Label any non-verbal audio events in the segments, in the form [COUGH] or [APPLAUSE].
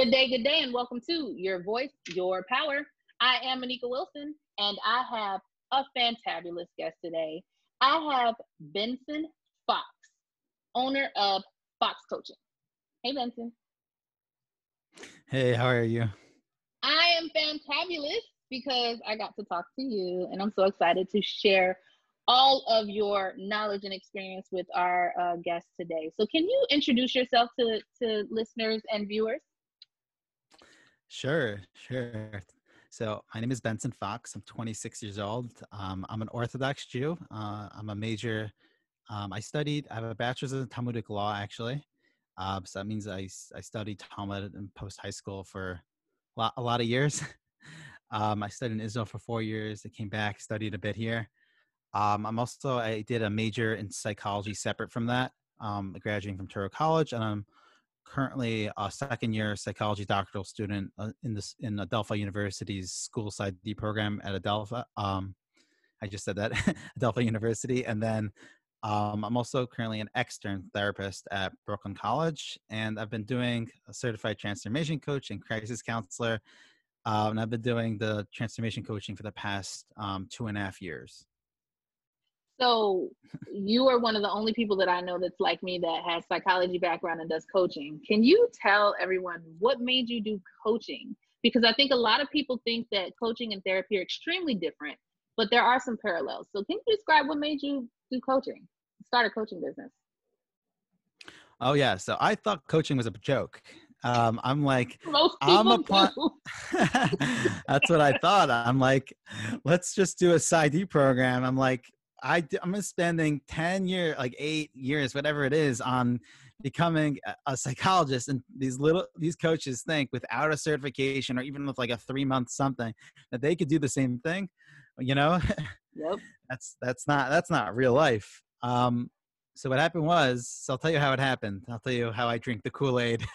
Good day, good day, and welcome to Your Voice, Your Power. I am Anika Wilson, and I have a fantabulous guest today. I have Benson Fox, owner of Fox Coaching. Hey, Benson. Hey, how are you? I am fantabulous because I got to talk to you, and I'm so excited to share all of your knowledge and experience with our uh, guest today. So, can you introduce yourself to, to listeners and viewers? Sure, sure. So, my name is Benson Fox. I'm 26 years old. Um, I'm an Orthodox Jew. Uh, I'm a major, um, I studied, I have a bachelor's in Talmudic law actually. Uh, so, that means I, I studied Talmud in post high school for a lot, a lot of years. [LAUGHS] um, I studied in Israel for four years. I came back, studied a bit here. Um, I'm also I did a major in psychology separate from that, um, graduating from Touro College, and I'm currently a second year psychology doctoral student uh, in this in Adelphi University's School PsyD program at Adelphi. Um, I just said that [LAUGHS] Adelphi University, and then um, I'm also currently an extern therapist at Brooklyn College, and I've been doing a certified transformation coach and crisis counselor. Um, and I've been doing the transformation coaching for the past um, two and a half years. So you are one of the only people that I know that's like me that has psychology background and does coaching. Can you tell everyone what made you do coaching? Because I think a lot of people think that coaching and therapy are extremely different, but there are some parallels. So can you describe what made you do coaching, start a coaching business? Oh yeah, so I thought coaching was a joke. Um, I'm like, [LAUGHS] I'm a [LAUGHS] That's what I thought. I'm like, let's just do a PsyD program. I'm like, I I'm spending ten years, like eight years, whatever it is, on becoming a psychologist. And these little these coaches think without a certification or even with like a three month something that they could do the same thing. You know, [LAUGHS] Yep. that's that's not that's not real life. Um, so what happened was, so I'll tell you how it happened. I'll tell you how I drink the Kool Aid. [LAUGHS] [LAUGHS]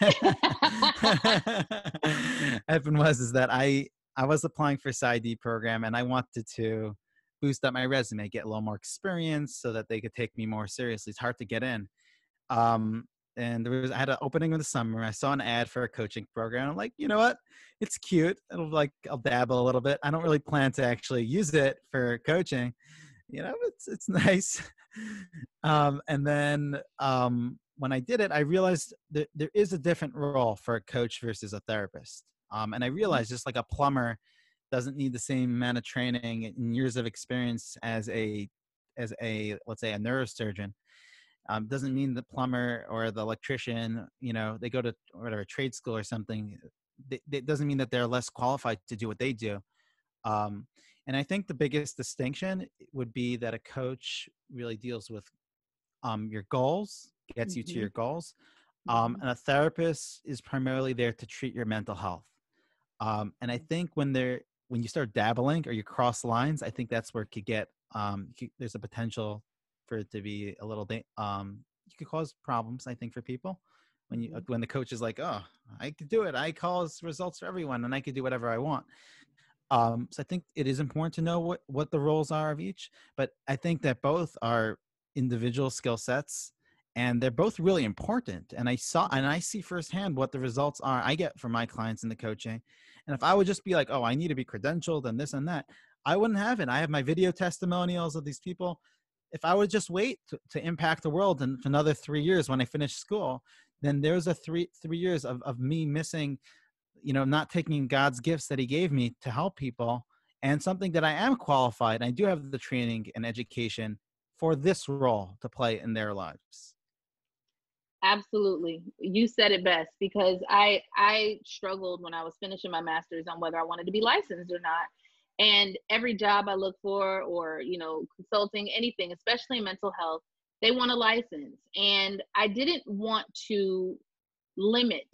happened was is that I I was applying for PsyD program and I wanted to boost up my resume, get a little more experience so that they could take me more seriously. It's hard to get in. Um, and there was I had an opening in the summer. I saw an ad for a coaching program. I'm like, you know what? It's cute. It'll like I'll dabble a little bit. I don't really plan to actually use it for coaching. You know, it's it's [LAUGHS] nice. um, and then um, when I did it, I realized that there is a different role for a coach versus a therapist. Um, and I Mm-hmm. realized just like a plumber doesn't need the same amount of training and years of experience as a as a let's say a neurosurgeon um, doesn't mean the plumber or the electrician you know they go to whatever trade school or something it, doesn't mean that they're less qualified to do what they do um, and i think the biggest distinction would be that a coach really deals with um, your goals gets you to Mhm. your goals um, Mhm. and a therapist is primarily there to treat your mental health um, and i think when they're when you start dabbling or you cross lines i think that's where it could get um, there's a potential for it to be a little da- um, you could cause problems i think for people. When you Mhm. when the coach is like oh i could do it. I cause results for everyone and i could do whatever i want. Um, so i think it is important to know what what the roles are of each but i think that both are individual skill sets and they're both really important and i saw and i see firsthand what the results are i get from my clients in the coaching and if i would just be like oh i need to be credentialed and this and that i wouldn't have it. I have my video testimonials of these people. If i would just wait to, to impact the world in another three years when i finish school then there's a three three years of, of me missing you know not taking god's gifts that he gave me to help people and something that i am qualified. I do have the training and education for this role to play in their lives Absolutely. You said it best because I I struggled when I was finishing my masters on whether I wanted to be licensed or not. And every job I look for or, you know, consulting, anything, especially mental health, they want a license. And I didn't want to limit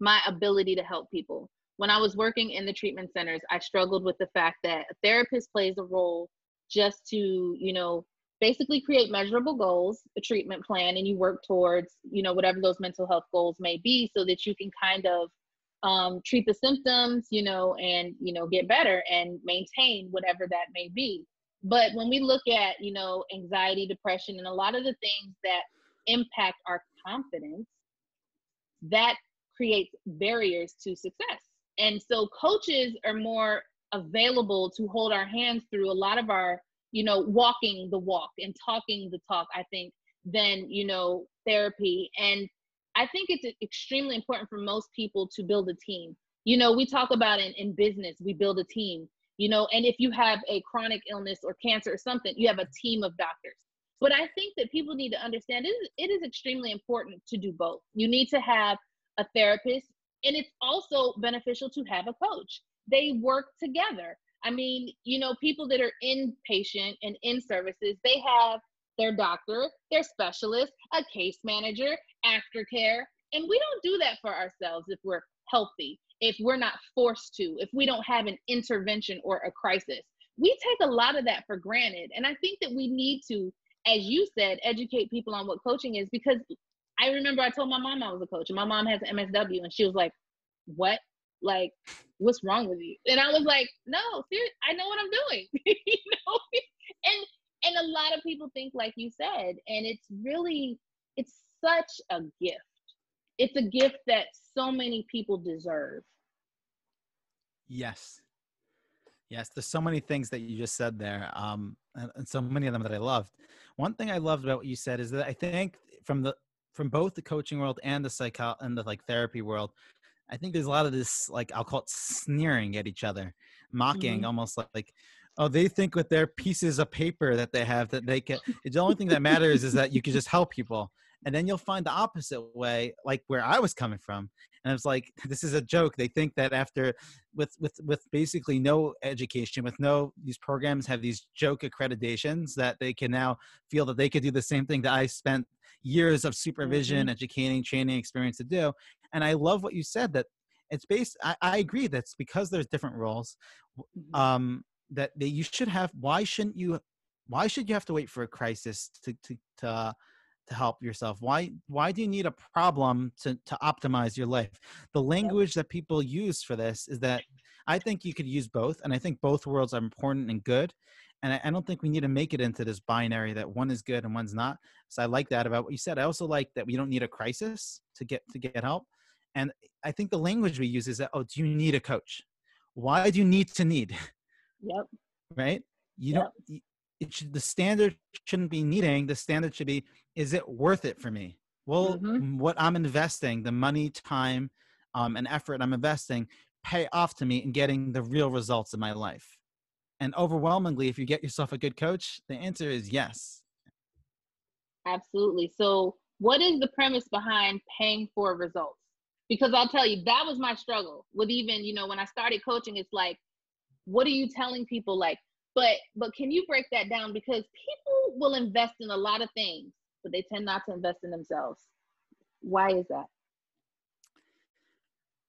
my ability to help people. When I was working in the treatment centers, I struggled with the fact that a therapist plays a role just to, you know, basically create measurable goals, a treatment plan, and you work towards, you know, whatever those mental health goals may be so that you can kind of um, treat the symptoms, you know, and, you know, get better and maintain whatever that may be. But when we look at, you know, anxiety, depression, and a lot of the things that impact our confidence, that creates barriers to success. And so coaches are more available to hold our hands through a lot of our, you know, walking the walk and talking the talk, I think, than, you know, therapy. And I think it's extremely important for most people to build a team. You know, we talk about in, in business, we build a team, you know, and if you have a chronic illness or cancer or something, you have a team of doctors. But I think that people need to understand it is, it is extremely important to do both. You need to have a therapist, and it's also beneficial to have a coach. They work together. I mean, you know, people that are inpatient and in services, they have their doctor, their specialist, a case manager, aftercare. And we don't do that for ourselves if we're healthy, if we're not forced to, if we don't have an intervention or a crisis. We take a lot of that for granted. And I think that we need to, as you said, educate people on what coaching is because I remember I told my mom I was a coach, and my mom has an MSW, and she was like, "What? Like, what's wrong with you?" And I was like, "No, I know what I'm doing." [LAUGHS] you know, and and a lot of people think like you said, and it's really, it's such a gift. It's a gift that so many people deserve. Yes. Yes, there's so many things that you just said there, um, and, and so many of them that I loved. One thing I loved about what you said is that I think from the from both the coaching world and the psycho and the like therapy world, I think there's a lot of this like I'll call it sneering at each other, mocking, mm-hmm. almost like, like oh they think with their pieces of paper that they have that they can. [LAUGHS] the only thing that matters is that you can just help people, and then you'll find the opposite way, like where I was coming from, and it's like this is a joke. They think that after with with with basically no education, with no these programs have these joke accreditations that they can now feel that they could do the same thing that I spent years of supervision, mm-hmm. educating, training experience to do. And I love what you said that it's based. I, I agree that's because there's different roles. Mm-hmm. Um, that, that you should have. Why shouldn't you? Why should you have to wait for a crisis to to to to help yourself why why do you need a problem to to optimize your life the language that people use for this is that i think you could use both and i think both worlds are important and good and I, I, don't think we need to make it into this binary that one is good and one's not so i like that about what you said i also like that we don't need a crisis to get to get help and i think the language we use is that oh do you need a coach? Why do you need to need? [LAUGHS] Yep. Right? You yep. don't it should the standard shouldn't be needing the standard should be is it worth it for me? Well mm-hmm. what i'm investing the money time um, and effort i'm investing pay off to me in getting the real results in my life. And overwhelmingly if you get yourself a good coach the answer is yes. Absolutely. So what is the premise behind paying for results because i'll tell you that was my struggle with even you know when i started coaching it's like what are you telling people like but but can you break that down? Because people will invest in a lot of things but they tend not to invest in themselves. Why is that?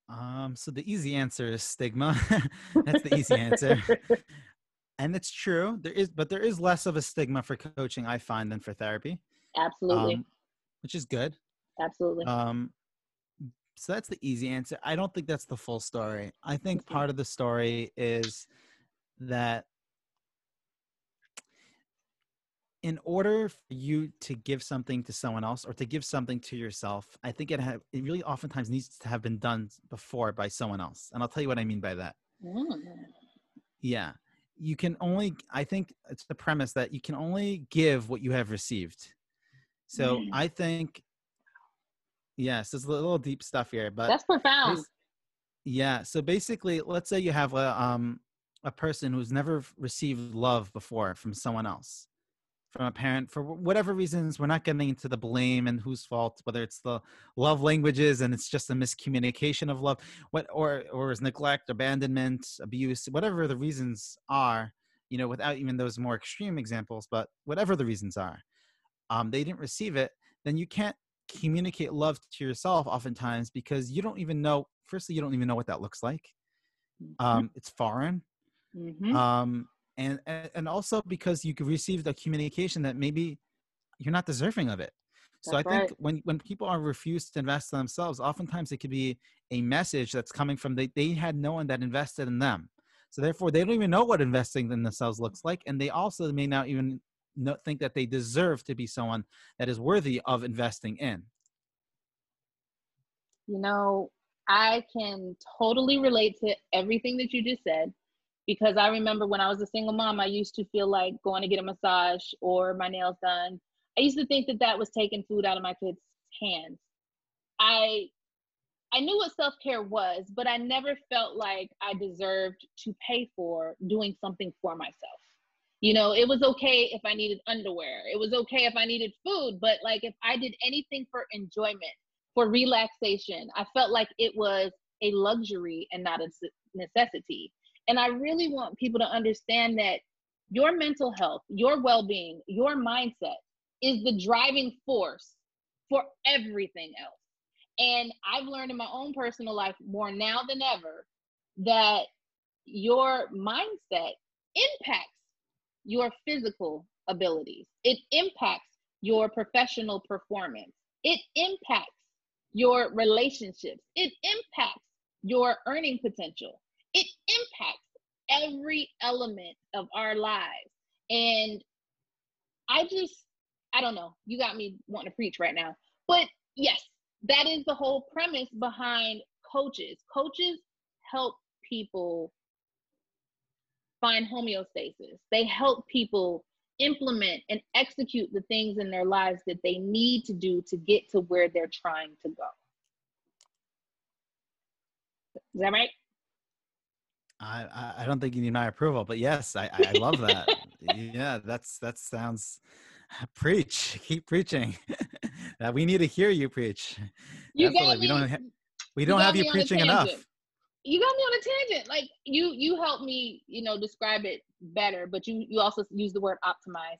Um so the easy answer is stigma. [LAUGHS] That's the easy answer. [LAUGHS] And it's true there is but there is less of a stigma for coaching i find than for therapy. Absolutely. Um, which is good. Absolutely. Um so that's the easy answer i don't think that's the full story i think part of the story is that in order for you to give something to someone else or to give something to yourself, I think it have it really oftentimes needs to have been done before by someone else. And I'll tell you what I mean by that. Mm. Yeah. You can only I think it's the premise that you can only give what you have received. So mm. I think yes, it's a little deep stuff here, but That's profound. Yeah. So basically, let's say you have a um a person who's never received love before from someone else from a parent for whatever reasons we're not getting into the blame and whose fault whether it's the love languages and it's just a miscommunication of love what or or is neglect abandonment abuse whatever the reasons are you know without even those more extreme examples but whatever the reasons are um, they didn't receive it then you can't communicate love to yourself oftentimes because you don't even know firstly you don't even know what that looks like mm-hmm. um, it's foreign mm-hmm. um, and and also because you received a communication that maybe you're not deserving of it so that's i think right. when when people are refused to invest in themselves oftentimes it could be a message that's coming from they, they had no one that invested in them so therefore they don't even know what investing in themselves looks like and they also may not even think that they deserve to be someone that is worthy of investing in you know I can totally relate to everything that you just said because I remember when I was a single mom, I used to feel like going to get a massage or my nails done. I used to think that that was taking food out of my kids' hands. I I knew what self-care was, but I never felt like I deserved to pay for doing something for myself. You know, it was okay if I needed underwear. It was okay if I needed food, but like if I did anything for enjoyment, for relaxation, I felt like it was a luxury and not a necessity. And I really want people to understand that your mental health, your well being, your mindset is the driving force for everything else. And I've learned in my own personal life more now than ever that your mindset impacts your physical abilities, it impacts your professional performance, it impacts your relationships, it impacts your earning potential, it impacts every element of our lives. And I just, I don't know, you got me wanting to preach right now. But yes, that is the whole premise behind coaches. Coaches help people find homeostasis, they help people implement and execute the things in their lives that they need to do to get to where they're trying to go. Is that right? I, I don't think you need my approval, but yes, I, I love that. [LAUGHS] yeah, that's that sounds preach. Keep preaching. [LAUGHS] that we need to hear you preach. You got me, we don't ha- we don't have you preaching enough. You got me on a tangent. Like you you helped me, you know, describe it better, but you you also use the word optimize.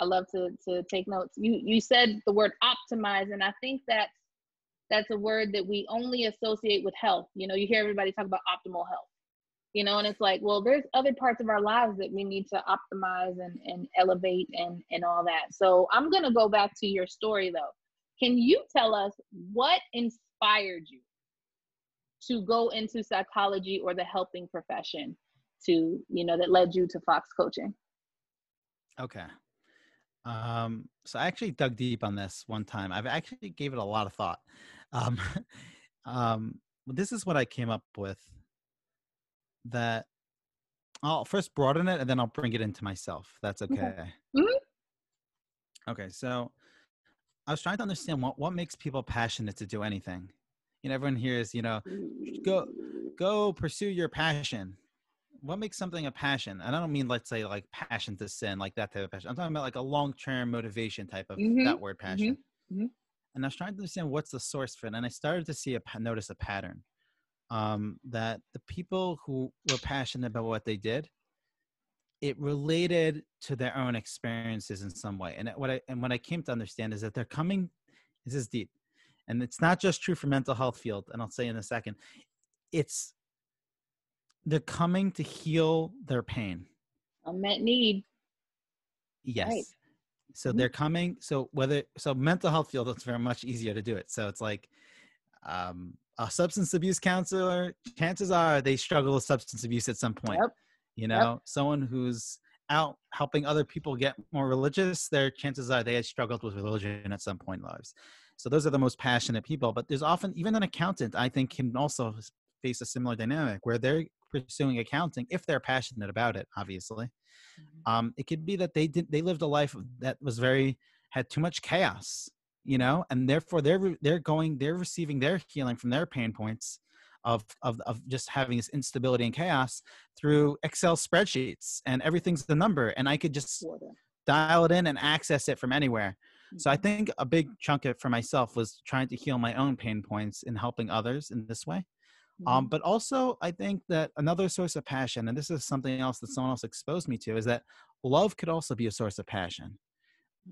I love to to take notes. You you said the word optimize, and I think that's that's a word that we only associate with health. You know, you hear everybody talk about optimal health you know and it's like well there's other parts of our lives that we need to optimize and, and elevate and and all that so i'm to go back to your story though can you tell us what inspired you to go into psychology or the helping profession to you know that led you to fox coaching okay um so i actually dug deep on this one time i've actually gave it a lot of thought um [LAUGHS] um this is what i came up with that I'll first broaden it and then I'll bring it into myself. That's okay. Okay. Mm-hmm. okay. So I was trying to understand what, what makes people passionate to do anything. You know, everyone hears, you know, go go pursue your passion. What makes something a passion? And I don't mean let's say like passion to sin, like that type of passion. I'm talking about like a long term motivation type of mm-hmm. that word passion. Mm-hmm. mm-hmm. And I was trying to understand what's the source for it. And I started to see a notice a pattern um, that the people who were passionate about what they did, it related to their own experiences in some way. And what I and what I came to understand is that they're coming. This is deep, and it's not just true for mental health field. And I'll say in a second, it's they're coming to heal their pain. Unmet need. Yes. Right. So mm-hmm. they're coming. So whether so mental health field, it's very much easier to do it. So it's like um a substance abuse counselor, chances are they struggle with substance abuse at some point. Yep. You know, yep. someone who's out helping other people get more religious, their chances are they had struggled with religion at some point in lives. So those are the most passionate people. But there's often even an accountant, I think, can also face a similar dynamic where they're pursuing accounting if they're passionate about it. Obviously, mm-hmm. um, it could be that they did they lived a life that was very had too much chaos you know and therefore they're they're going they're receiving their healing from their pain points of, of, of just having this instability and chaos through Excel spreadsheets and everything's the number and I could just dial it in and access it from anywhere. So I mm-hmm. think a big chunk of it for myself was trying to heal my own pain points and helping others in this way. Um, mm-hmm. but also I think that another source of passion, and this is something else that someone else exposed me to, is that love could also be a source of passion.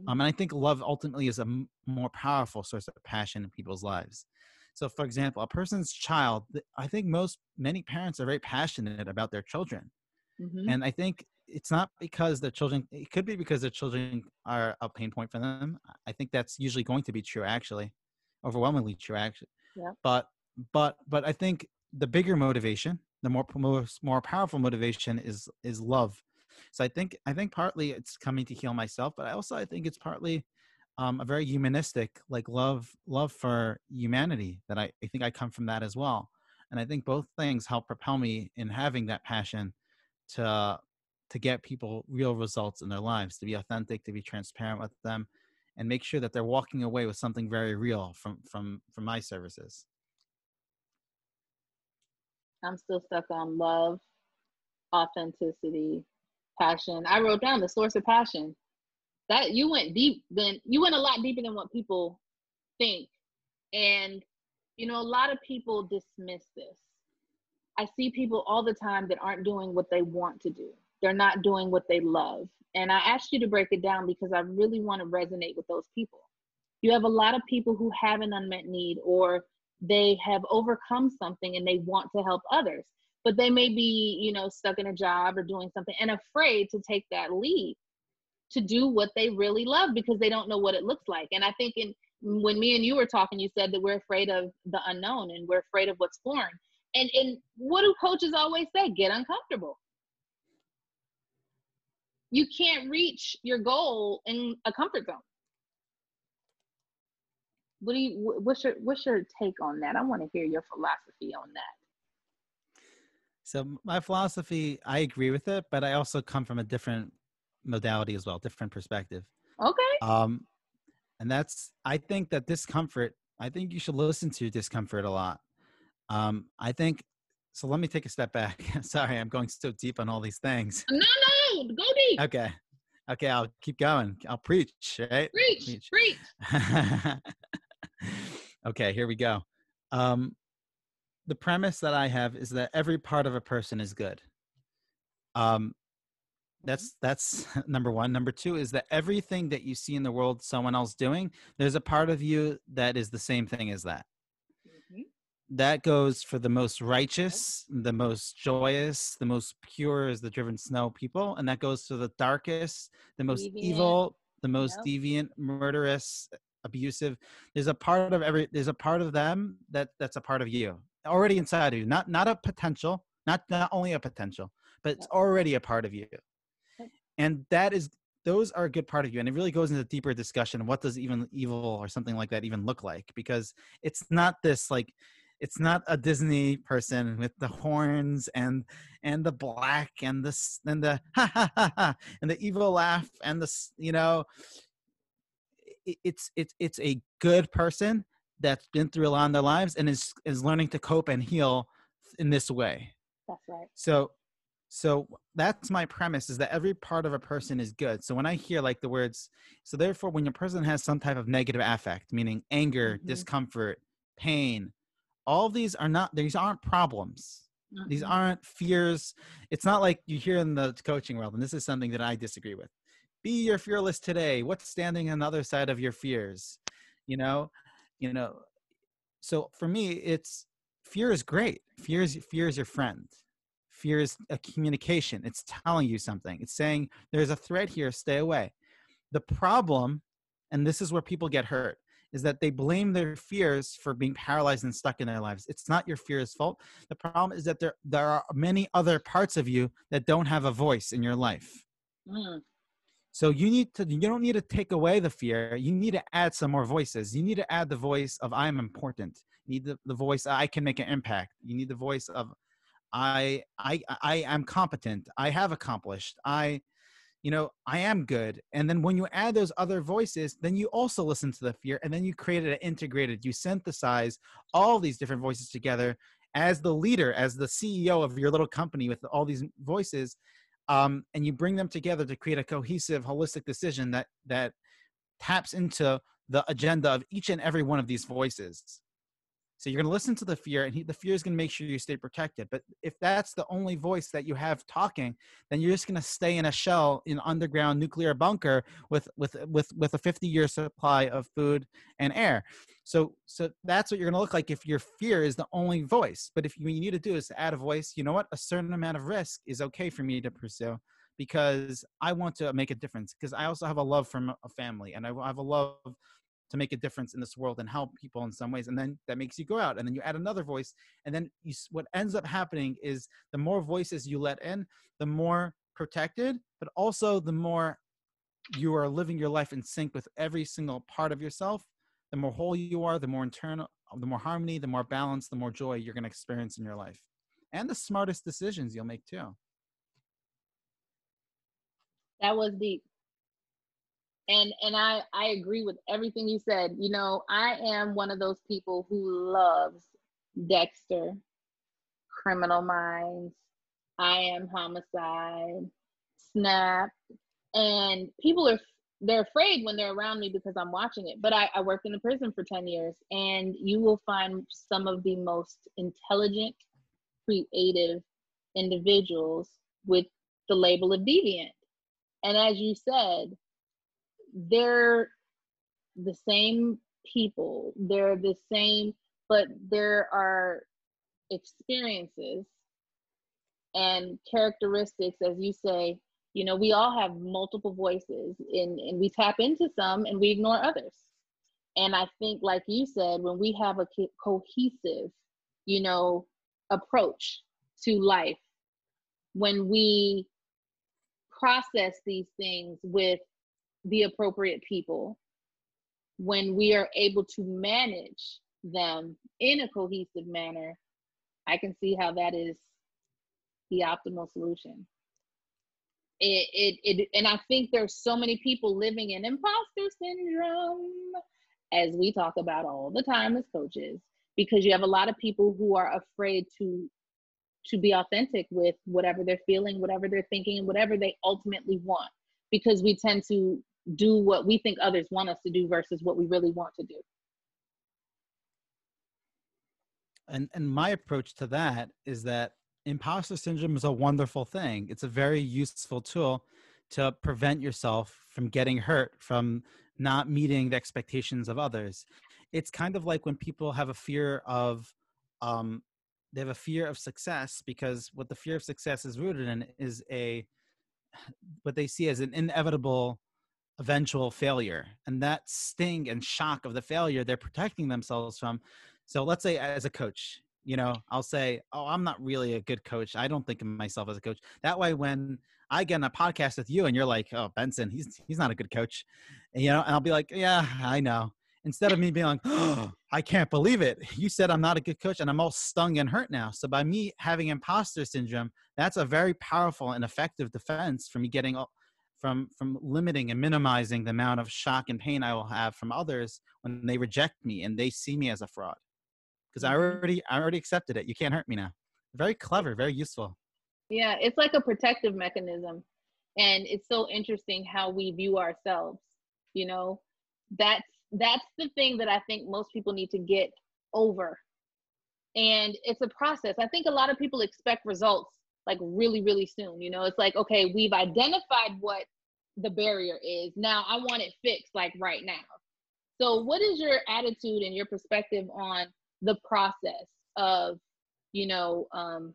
Um, and I think love ultimately is a m- more powerful source of passion in people's lives. So, for example, a person's child, I think most, many parents are very passionate about their children. Mm-hmm. And I think it's not because their children, it could be because their children are a pain point for them. I think that's usually going to be true, actually, overwhelmingly true, actually. Yeah. But, but, but I think the bigger motivation, the more, most, more powerful motivation is, is love so I think I think partly it's coming to heal myself, but I also I think it's partly um, a very humanistic like love love for humanity that I, I think I come from that as well. and i think both things help propel me in having that passion to to get people real results in their lives to be authentic to be transparent with them and make sure that they're walking away with something very real from from from my services. I'm still stuck on love authenticity passion. I wrote down the source of passion. That you went deep then you went a lot deeper than what people think and you know a lot of people dismiss this. I see people all the time that aren't doing what they want to do they're not doing what they love and i asked you to break it down because i really want to resonate with those people you have a lot of people who have an unmet need or they have overcome something and they want to help others but they may be you know stuck in a job or doing something and afraid to take that leap to do what they really love because they don't know what it looks like. And I think in when me and you were talking, you said that we're afraid of the unknown and we're afraid of what's foreign. And and what do coaches always say? Get uncomfortable. You can't reach your goal in a comfort zone. What do you what's your what's your take on that? I want to hear your philosophy on that. So my philosophy, I agree with it, but I also come from a different modality as well, different perspective. Okay. Um, and that's I think that discomfort. I think you should listen to discomfort a lot. Um, I think so. Let me take a step back. [LAUGHS] Sorry, I'm going so deep on all these things. No, no, go deep. Okay. Okay, I'll keep going. I'll preach, right? Preach, preach. preach. [LAUGHS] okay, here we go. Um, the premise that I have is that every part of a person is good. Um, that's that's [LAUGHS] number one number two is that everything that you see in the world someone else doing there's a part of you that is the same thing as that mm-hmm. That goes for the most righteous the most joyous the most pure is the driven snow people and that goes to the darkest the most deviant. evil the most yep. deviant murderous abusive. There's a part of every there's a part of them that that's a part of you already inside of you not not a potential not not only a potential but it's already a part of you. And that is those are a good part of you and it really goes into deeper discussion what does even evil or something like that even look like because it's not this like it's not a disney person with the horns and and the black and the and the ha ha ha, ha and the evil laugh and the you know? It's it's it's a good person that's been through a lot in their lives and is is learning to cope and heal in this way. That's right. So so that's my premise is that every part of a person is good. So when i hear like the words so therefore when your person has some type of negative affect meaning anger mm-hmm. discomfort pain all of these are not these aren't problems mm-hmm. these aren't fears it's not like you hear in the coaching world and this is something that i disagree with be your fearless today what's standing on the other side of your fears you know you know so for me it's fear is great fear is fear is your friend Fear is a communication. It's telling you something. It's saying there's a threat here, stay away. The problem, and this is where people get hurt, is that they blame their fears for being paralyzed and stuck in their lives. It's not your fear's fault. The problem is that there there are many other parts of you that don't have a voice in your life. Mm. So you need to you don't need to take away the fear. You need to add some more voices. You need to add the voice of I am important. You need the, the voice I can make an impact. You need the voice of I I I am competent. I have accomplished. I you know, I am good. And then when you add those other voices, then you also listen to the fear and then you create it integrated. You synthesize all these different voices together as the leader, as the CEO of your little company with all these voices. Um, and you bring them together to create a cohesive, holistic decision that that taps into the agenda of each and every one of these voices. So you're going to listen to the fear, and he, the fear is going to make sure you stay protected. But if that's the only voice that you have talking, then you're just going to stay in a shell in underground nuclear bunker with with with with a 50 year supply of food and air. So so that's what you're going to look like if your fear is the only voice. But if you, what you need to do is add a voice, you know what? A certain amount of risk is okay for me to pursue because I want to make a difference. Because I also have a love for a family, and I have a love to make a difference in this world and help people in some ways and then that makes you go out and then you add another voice and then you, what ends up happening is the more voices you let in the more protected but also the more you are living your life in sync with every single part of yourself the more whole you are the more internal the more harmony, the more balance, the more joy you're going to experience in your life, and the smartest decisions you'll make too. That was deep. And and I I agree with everything you said. You know, I am one of those people who loves Dexter, Criminal Minds, I Am Homicide, Snap, and people are they're afraid when they're around me because I'm watching it. But I, I worked in a prison for 10 years, and you will find some of the most intelligent, creative individuals with the label of deviant. And as you said, they're the same people, they're the same, but there are experiences and characteristics, as you say, you know we all have multiple voices and, and we tap into some and we ignore others. And i think like you said when we have a cohesive you know approach to life when we process these things with the appropriate people when we are able to manage them in a cohesive manner i can see how that is the optimal solution. It, it it and i think there's so many people living in imposter syndrome as we talk about all the time as coaches because you have a lot of people who are afraid to to be authentic with whatever they're feeling whatever they're thinking and whatever they ultimately want because we tend to do what we think others want us to do versus what we really want to do and and my approach to that is that imposter syndrome is a wonderful thing. It's a very useful tool to prevent yourself from getting hurt, from not meeting the expectations of others. It's kind of like when people have a fear of, um, they have a fear of success because what the fear of success is rooted in is a, what they see as an inevitable eventual failure. And that sting and shock of the failure, they're protecting themselves from. So let's say as a coach, you know i'll say oh i'm not really a good coach i don't think of myself as a coach that way when i get on a podcast with you and you're like oh benson he's he's not a good coach and, you know and i'll be like yeah i know instead of me being like oh, i can't believe it you said i'm not a good coach and i'm all stung and hurt now so by me having imposter syndrome that's a very powerful and effective defense for me getting from from limiting and minimizing the amount of shock and pain i will have from others when they reject me and they see me as a fraud because I mm-hmm. already I already accepted it. You can't hurt me now. Very clever, very useful. Yeah, it's like a protective mechanism. And it's so interesting how we view ourselves. You know, that's that's the thing that I think most people need to get over. And it's a process. I think a lot of people expect results like really, really soon. You know, it's like, okay, we've identified what the barrier is. Now I want it fixed like right now. So, what is your attitude and your perspective on the process of you know um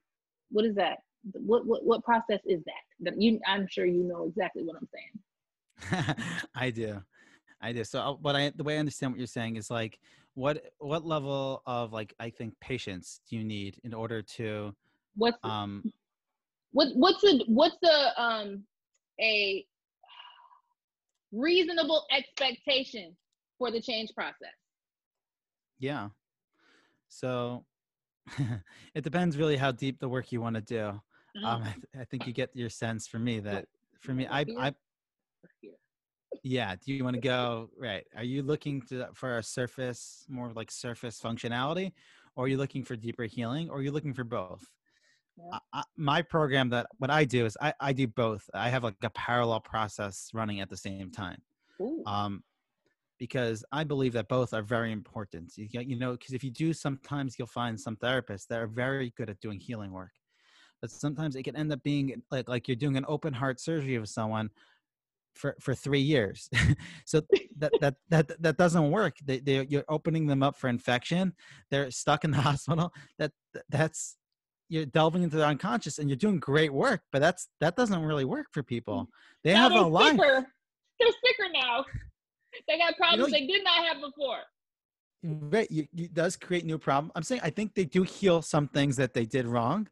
what is that what what, what process is that that you i'm sure you know exactly what i'm saying [LAUGHS] i do i do so what uh, i the way i understand what you're saying is like what what level of like i think patience do you need in order to what's um what what's the what's the um a reasonable expectation for the change process yeah so [LAUGHS] it depends really how deep the work you want to do. Mm-hmm. Um, I, th- I, think you get your sense for me that for me, I, I, yeah. Do you want to go right? Are you looking to for a surface, more like surface functionality, or are you looking for deeper healing, or are you looking for both? Yeah. I, my program that what I do is I, I do both. I have like a parallel process running at the same time. Ooh. Um, because I believe that both are very important. You, you know, because if you do, sometimes you'll find some therapists that are very good at doing healing work, but sometimes it can end up being like like you're doing an open heart surgery with someone for for three years. [LAUGHS] so that that that that doesn't work. They, they you're opening them up for infection. They're stuck in the [LAUGHS] hospital. That that's you're delving into the unconscious and you're doing great work, but that's that doesn't really work for people. They now have a life. They're sicker now [LAUGHS] they got problems you know, they did not have before. Right, you, it does create new problem. I'm saying I think they do heal some things that they did wrong,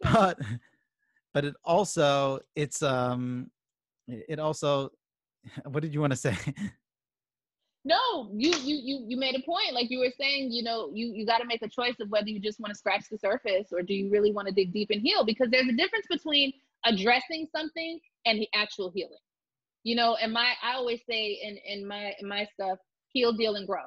but [LAUGHS] but it also it's um it also [LAUGHS] what did you want to say? No, you you you you made a point. Like you were saying, you know, you you got to make a choice of whether you just want to scratch the surface or do you really want to dig deep and heal? Because there's a difference between addressing something and the actual healing. You know, and my I always say in in my in my stuff, heal, deal, and grow.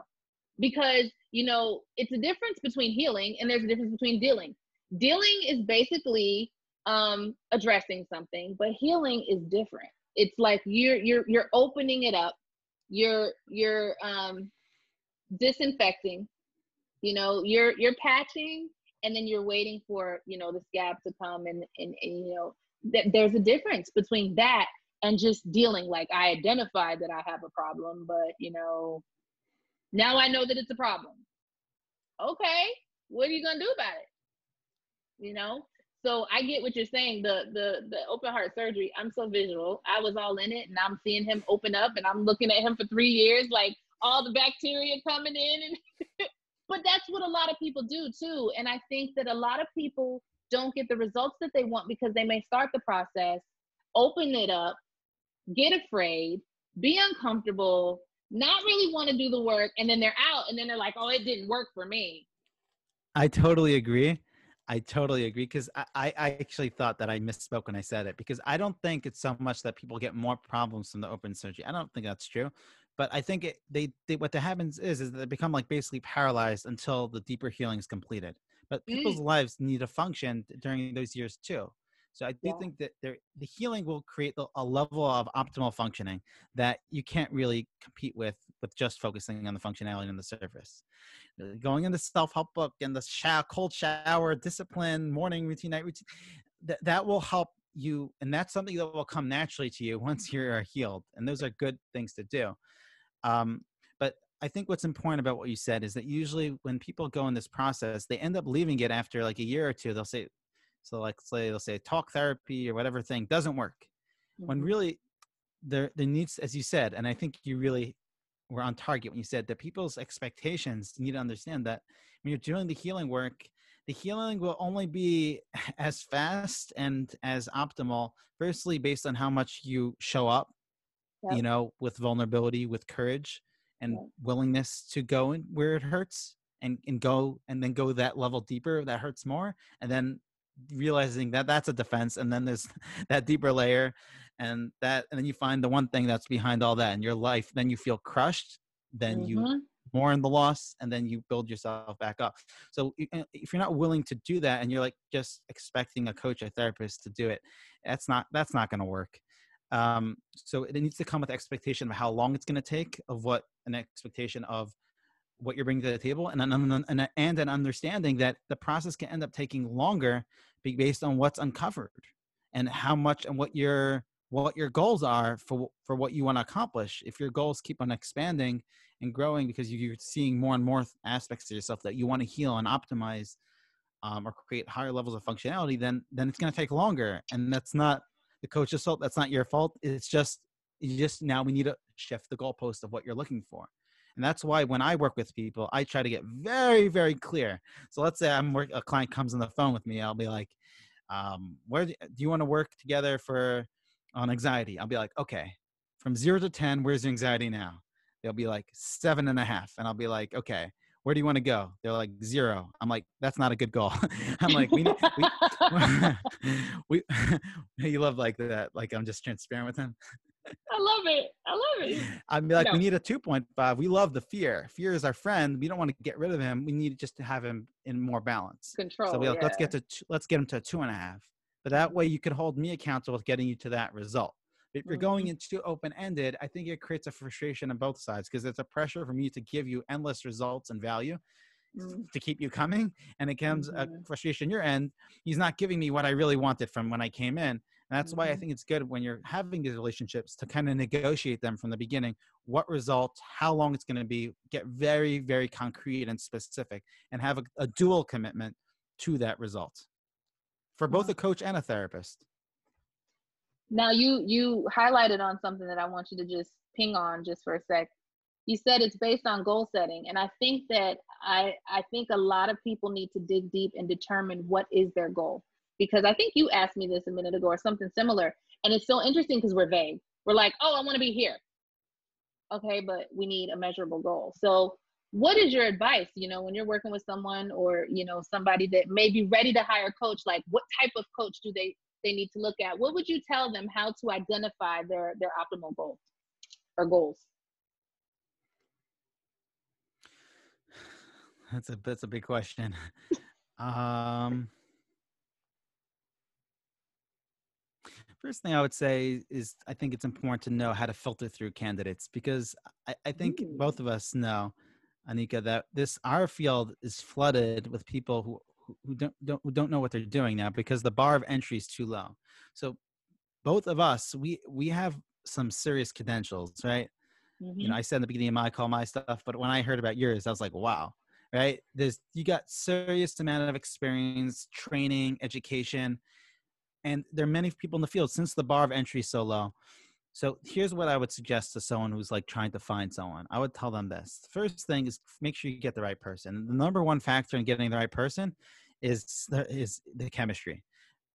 Because you know, it's a difference between healing and there's a difference between dealing. Dealing is basically um addressing something, but healing is different. It's like you're you're you're opening it up you're you're um disinfecting you know you're you're patching and then you're waiting for you know the scab to come and and, and you know that there's a difference between that and just dealing like i identified that i have a problem but you know now i know that it's a problem. Okay what are you gonna do about it? You know so I get what you're saying. The the the open heart surgery. I'm so visual. I was all in it, and I'm seeing him open up, and I'm looking at him for three years, like all the bacteria coming in. And [LAUGHS] but that's what a lot of people do too. And I think that a lot of people don't get the results that they want because they may start the process, open it up, get afraid, be uncomfortable, not really want to do the work, and then they're out, and then they're like, "Oh, it didn't work for me." I totally agree. I totally agree because I, I actually thought that I misspoke when I said it because I don't think it's so much that people get more problems from the open surgery. I don't think that's true, but I think it, they, they what happens is is they become like basically paralyzed until the deeper healing is completed. But people's mm. lives need to function during those years too. So I do yeah. think that there, the healing will create a level of optimal functioning that you can't really compete with with just focusing on the functionality on the surface. Uh, going in the self-help book and the shower, cold shower, discipline, morning routine, night routine, that, that will help you. And that's something that will come naturally to you [LAUGHS] once you're healed. And those are good things to do. Um, but I think what's important about what you said is that usually when people go in this process, they end up leaving it after like a year or two. They'll say, so like say they'll say talk therapy or whatever thing doesn't work. Mm-hmm. When really there there needs, as you said, and I think you really were on target when you said that people's expectations need to understand that when you're doing the healing work, the healing will only be [LAUGHS] as fast and as optimal, firstly, based on how much you show up, yep. you know, with vulnerability, with courage, and yep. willingness to go in where it hurts and, and go and then go that level deeper that hurts more. And then realizing that that's a defense. And then there's [LAUGHS] that deeper layer and that and then you find the one thing that's behind all that in your life then you feel crushed then mm-hmm. you mourn the loss and then you build yourself back up so if you're not willing to do that and you're like just expecting a coach or therapist to do it that's not that's not going to work um, so it needs to come with expectation of how long it's going to take of what an expectation of what you're bringing to the table and an, and, and an understanding that the process can end up taking longer based on what's uncovered and how much and what your what your goals are for for what you want to accomplish. If your goals keep on expanding and growing because you're seeing more and more aspects of yourself that you want to heal and optimize um, or create higher levels of functionality then then it's going to take longer and that's not the coach's fault that's not your fault. It's just you just now we need to shift the goalpost of what you're looking for and that's why when I work with people, I try to get very, very clear. So let's say I'm work, a client comes on the phone with me, I'll be like, um, "Where do, you want to work together for on anxiety, I'll be like, okay, from zero to 10, where's your anxiety now? They'll be like seven and a half. And I'll be like, okay, where do you want to go? They're like zero. I'm like, that's not a good goal. [LAUGHS] I'm like, we, we, [LAUGHS] [LAUGHS] we, you love like that. Like I'm just transparent with him. I love it. I love it. I'd be like, no. we need a 2.5. We love the fear. Fear is our friend. We don't want to get rid of him. We need just to have him in more balance. Control. So we like, yeah. let's get to let's get him to a two and a half. But that way you can hold me accountable with getting you to that result. If you're going mm-hmm. into open ended, I think it creates a frustration on both sides because it's a pressure for me to give you endless results and value mm-hmm. to keep you coming. And it comes mm-hmm. a frustration your end. He's not giving me what I really wanted from when I came in. And that's mm-hmm. why I mm-hmm. think it's good when you're having these relationships to kind of negotiate them from the beginning. What results, how long it's going to be, get very, very concrete and specific, and have a, a dual commitment to that result for both a coach and a therapist. Now you you highlighted on something that I want you to just ping on just for a sec. You said it's based on goal setting and I think that I I think a lot of people need to dig deep and determine what is their goal. Because I think you asked me this a minute ago or something similar and it's so interesting because we're vague. We're like, "Oh, I want to be here." okay, but we need a measurable goal. So what is your advice you know when you're working with someone or you know somebody that may be ready to hire a coach like what type of coach do they they need to look at what would you tell them how to identify their their optimal goals or goals that's a that's a big question [LAUGHS] um first thing i would say is i think it's important to know how to filter through candidates because i, I think Ooh. both of us know Anika, that this our field is flooded with people who who don't, don't who don't know what they're doing now because the bar of entry is too low. So both of us, we we have some serious credentials, right? Mm-hmm. You know, mm-hmm. I said in the beginning of my call my stuff, but when I heard about yours, I was like, wow, right? There's you got serious amount of experience, training, education, and there are many people in the field since the bar of entry is so low. So here's what I would suggest to someone who's like trying to find someone. I would tell them this. First thing is make sure you get the right person. The number one factor in getting the right person is the, is the chemistry.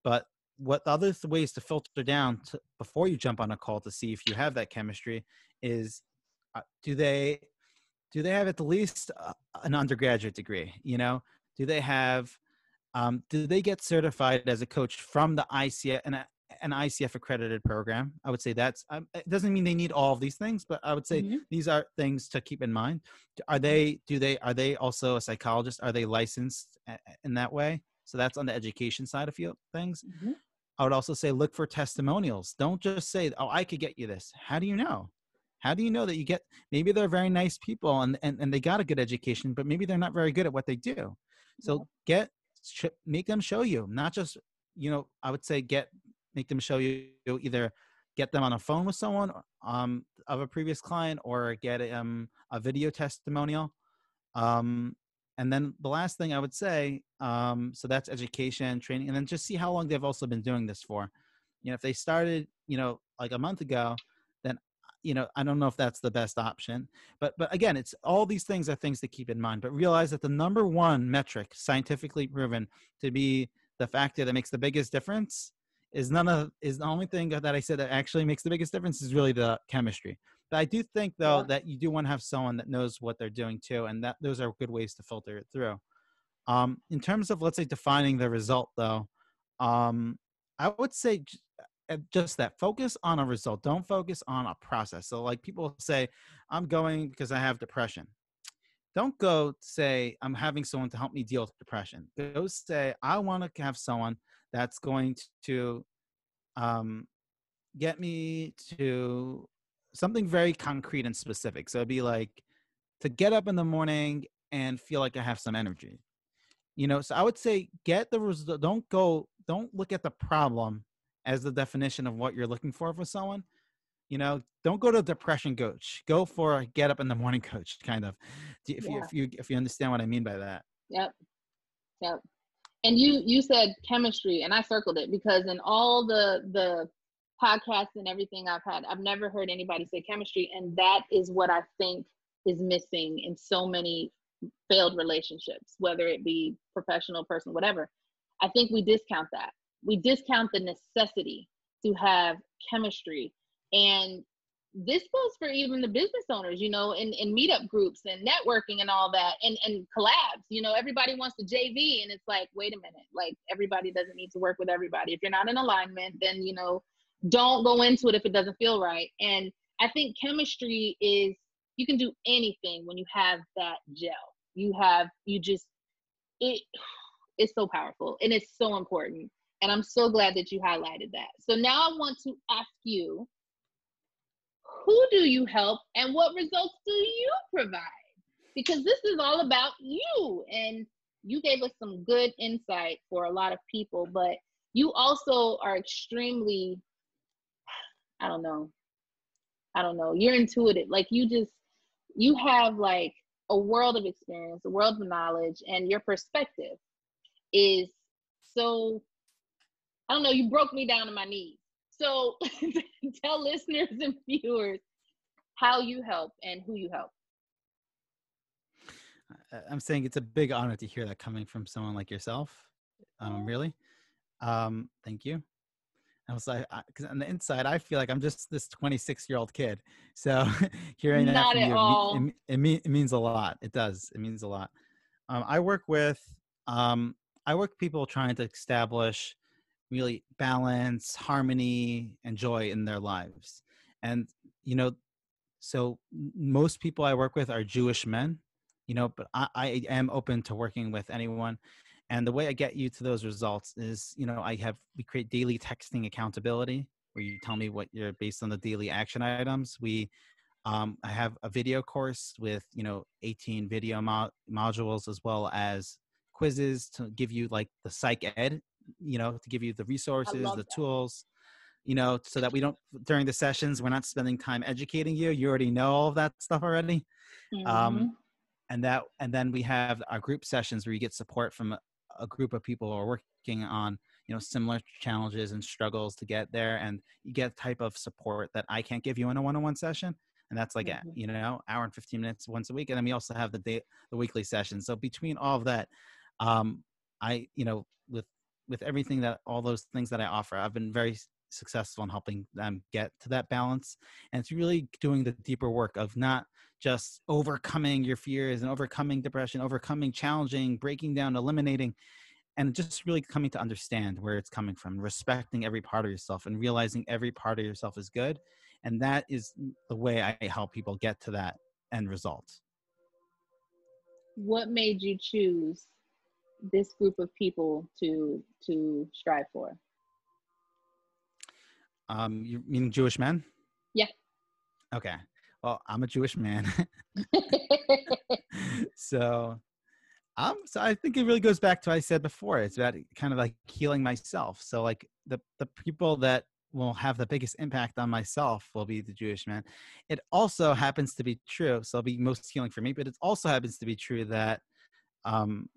But what the other ways to filter down to, before you jump on a call to see if you have that chemistry is uh, do they do they have at the least uh, an undergraduate degree you know do they have um, do they get certified as a coach from the ICF and an ICF accredited program. I would say that's um, it doesn't mean they need all of these things, but I would say mm-hmm. these are things to keep in mind. Are mm-hmm. they do they are they also a psychologist? Are they licensed in that way? So that's on the education side of things. Mm-hmm. I would also say look for testimonials. Don't just say, "Oh, I could get you this." How do you know? How do you know that you get? Maybe they're very nice people and and, and they got a good education, but maybe they're not very good at what they do. So get make them show you, not just you know. I would say get make them show you either get them on a phone with someone um, of a previous client or get um, a video testimonial. Um, and then the last thing I would say, um, so that's education, training, and then just see how long they've also been doing this for. You know, if they started, you know, like a month ago, you know, I don't know if that's the best option. But but again, it's all these things are things to keep in mind. But realize that the number one metric, scientifically proven to be the factor that makes the biggest difference, is none of is the only thing that I said that actually makes the biggest difference is really the chemistry. But I do think though yeah. that you do want to have someone that knows what they're doing too, and that those are good ways to filter it through. Um, in terms of let's say defining the result though, um, I would say just that focus on a result. Don't focus on a process. So like people say, I'm going because I have depression. Don't go say I'm having someone to help me deal with depression. Go say I want to have someone that's going to um, get me to something very concrete and specific. So it'd be like to get up in the morning and feel like I have some energy. You know, so I would say get the result. Don't go. Don't look at the problem as the definition of what you're looking for for someone. You know, don't go to depression coach. Go for a get up in the morning coach, kind of. If yeah. you if you if you understand what I mean by that. Yep. Yep and you you said chemistry and i circled it because in all the the podcasts and everything i've had i've never heard anybody say chemistry and that is what i think is missing in so many failed relationships whether it be professional personal whatever i think we discount that we discount the necessity to have chemistry and this goes for even the business owners, you know, in, in meetup groups and networking and all that and, and collabs. You know, everybody wants to JV and it's like, wait a minute, like everybody doesn't need to work with everybody. If you're not in alignment, then you know, don't go into it if it doesn't feel right. And I think chemistry is you can do anything when you have that gel. You have you just it it's so powerful and it's so important. And I'm so glad that you highlighted that. So now I want to ask you who do you help and what results do you provide? Because this is all about you. And you gave us some good insight for a lot of people, but you also are extremely, I don't know, I don't know, you're intuitive. Like you just, you have like a world of experience, a world of knowledge, and your perspective is so, I don't know, you broke me down to my knees. So [LAUGHS] tell listeners and viewers how you help and who you help. I'm saying it's a big honor to hear that coming from someone like yourself. Um, really. Um, thank you. I was like, because on the inside, I feel like I'm just this 26 year old kid. So [LAUGHS] hearing that Not from at you, all. It, it, mean, it means a lot. It does. It means a lot. Um, I work with, um, I work with people trying to establish really balance, harmony, and joy in their lives. And, you know, so most people I work with are Jewish men, you know, but I, I am open to working with anyone. And the way I get you to those results is, you know, I have, we create daily texting accountability where you tell me what you're based on the daily action items. We, um, I have a video course with, you know, 18 video mo- modules as well as quizzes to give you like the psych ed, you know, to give you the resources, the that. tools, you know, so that we don't, during the sessions, we're not spending time educating you. You already know all of that stuff already. Mhm. Um, and that, and then we have our group sessions where you get support from a, a group of people who are working on, you know, similar challenges and struggles to get there. And you get type of support that I can't give you in a one-on-one session. And that's like, a, Mhm. you know, hour and 15 minutes once a week. And then we also have the day, the weekly session. So between all of that, um, I, you know, with, with everything that all those things that I offer, I've been very successful in helping them get to that balance. And it's really doing the deeper work of not just overcoming your fears and overcoming depression, overcoming challenging, breaking down, eliminating, and just really coming to understand where it's coming from, respecting every part of yourself and realizing every part of yourself is good. And that is the way I help people get to that end result. What made you choose this group of people to to strive for? Um, you mean Jewish men? Yeah. Okay. Well, I'm a Jewish man. [LAUGHS] [LAUGHS] so um so i think it really goes back to what i said before it's about kind of like healing myself so like the the people that will have the biggest impact on myself will be the jewish man it also happens to be true so it'll be most healing for me but it also happens to be true that um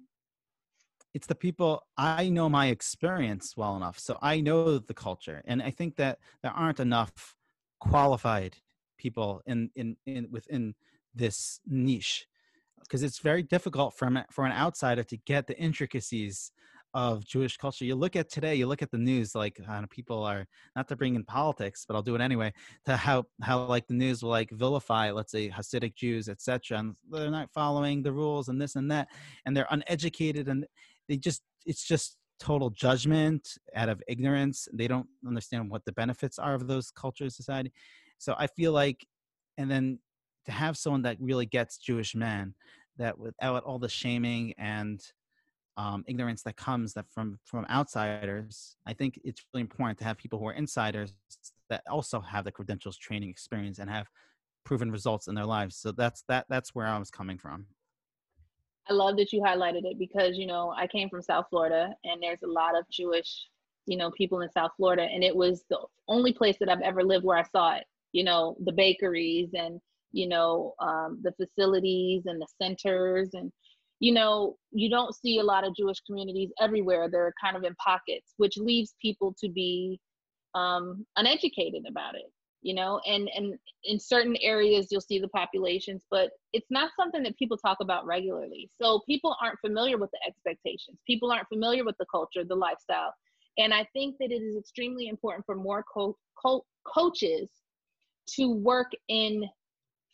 it's the people i know my experience well enough so i know the culture and i think that there aren't enough qualified people in in, in within this niche because it's very difficult for, an- for an outsider to get the intricacies of Jewish culture. You look at today, you look at the news, like people are not to bring in politics, but I'll do it anyway. To how how like the news will like vilify, let's say Hasidic Jews, etc., and they're not following the rules and this and that, and they're uneducated and they just it's just total judgment out of ignorance. They don't understand what the benefits are of those cultures, society. So I feel like, and then to have someone that really gets Jewish men, that without all the shaming and um, ignorance that comes that from from outsiders, I think it's really important to have people who are insiders that also have the credentials, training, experience, and have proven results in their lives. So that's that that's where I was coming from. I love that you highlighted it because you know I came from South Florida and there's a lot of Jewish, you know, people in South Florida and it was the only place that I've ever lived where I saw it. You know, the bakeries and you know um, the facilities and the centers and you know you don't see a lot of Jewish communities everywhere. They're kind of in pockets, which leaves people to be um, uneducated about it you know and and in certain areas you'll see the populations but it's not something that people talk about regularly. So people aren't familiar with the expectations. People aren't familiar with the culture the lifestyle. And i think that it is extremely important for more co- co- coaches to work in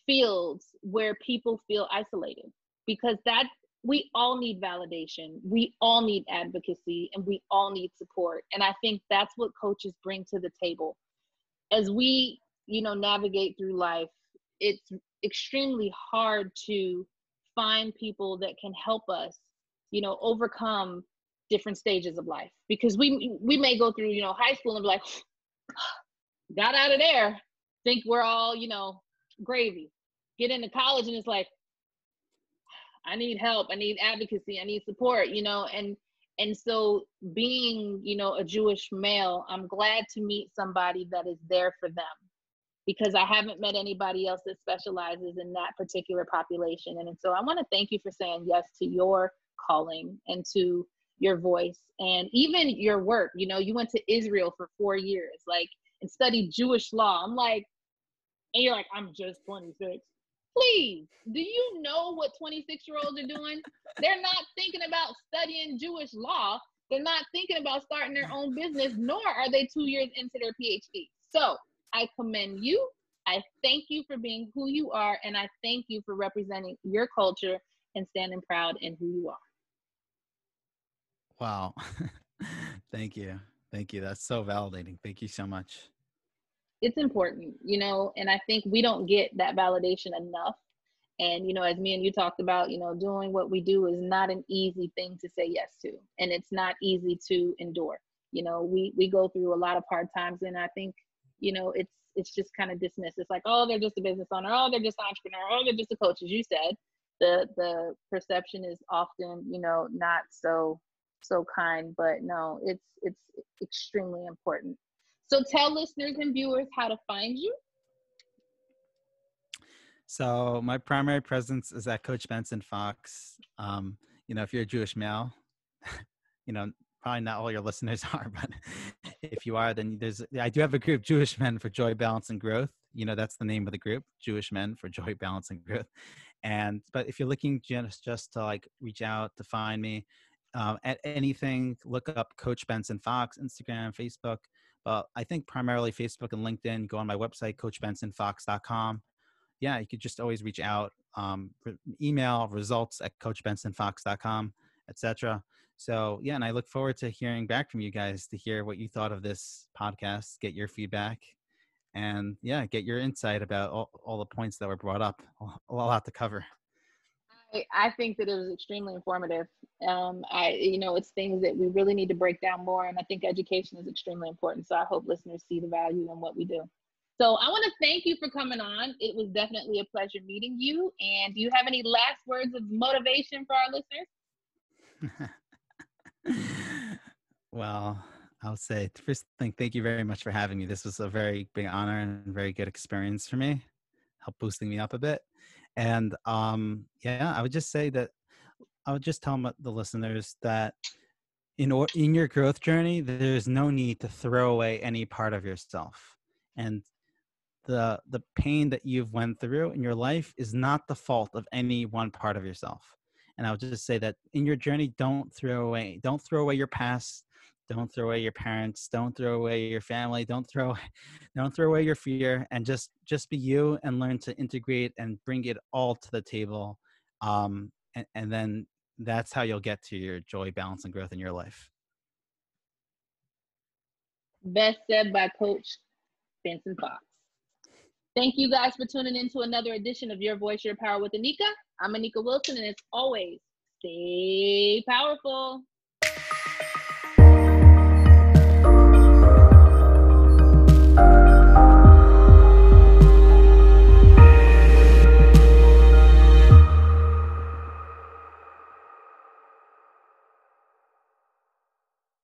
fields where people feel isolated because that we all need validation. We all need advocacy and we all need support. And i think that's what coaches bring to the table as we you know navigate through life it's extremely hard to find people that can help us you know overcome different stages of life. Because we we may go through you know high school and be like [SIGHS] got out of there. Think we're all you know gravy. Get into college and it's like i need help. I need advocacy. I need support you know and and so being you know a jewish male i'm glad to meet somebody that is there for them because i haven't met anybody else that specializes in that particular population. And, so i want to thank you for saying yes to your calling and to your voice and even your work. You know you went to israel for four years like and studied jewish law. I'm like and you're like i'm just 26 please do you know what 26 year olds are doing they're not thinking about studying jewish law They're not thinking about starting their own business, nor are they two years into their PhD. So I commend you. I thank you for being who you are, and I thank you for representing your culture and standing proud in who you are. Wow. [LAUGHS] thank you. Thank you. That's so validating. Thank you so much. It's important, you know, and I think we don't get that validation enough. And, you know, as me and you talked about, you know, doing what we do is not an easy thing to say yes to. And it's not easy to endure. You know, we we go through a lot of hard times and I think, you know, it's it's just kind of dismissed. It's like, oh, they're just a business owner, oh, they're just an entrepreneur, oh, they're just a coach, as you said. The the perception is often, you know, not so so kind, but no, it's it's extremely important. So tell listeners and viewers how to find you. So my primary presence is at Coach Benson Fox. Um, you know, if you're a Jewish male, [LAUGHS] you know, probably not all your listeners [LAUGHS] are, but if you are, then there's I do have a group, Jewish Men for Joy, Balance, and Growth. You know, that's the name of the group, Jewish Men for Joy, Balance, and Growth. And but if you're looking just just to like reach out to find me, um, at anything, look up Coach Benson Fox, Instagram, Facebook. But I think primarily Facebook and LinkedIn. Go on my website, CoachBensonFox.com. Yeah, you could just always reach out. Um, email results at CoachBensonFox.com, etc. So yeah, and I look forward to hearing back from you guys to hear what you thought of this podcast, get your feedback, and yeah, get your insight about all, all the points that were brought up. [LAUGHS] A lot to cover. I think that it was extremely informative. Um, I, you know, it's things that we really need to break down more, and I think education is extremely important. So I hope listeners see the value in what we do. So I want to thank you for coming on. It was definitely a pleasure meeting you. And do you have any last words of motivation for our listeners? [LAUGHS] well, I'll say first thing, thank you very much for having me. This was a very big honor and very good experience for me, help boosting me up a bit. And um, yeah, I would just say that I would just tell the listeners that in or, in your growth journey, there's no need to throw away any part of yourself, and the the pain that you've went through in your life is not the fault of any one part of yourself. And I would just say that in your journey, don't throw away don't throw away your past don't throw away your parents don't throw away your family don't throw [LAUGHS] don't throw away your fear and just just be you and learn to integrate and bring it all to the table um, and, and then that's how you'll get to your joy balance and growth in your life. Best said by coach benson fox. Thank you guys for tuning in to another edition of your voice your power with anika. I'm anika wilson and as always stay powerful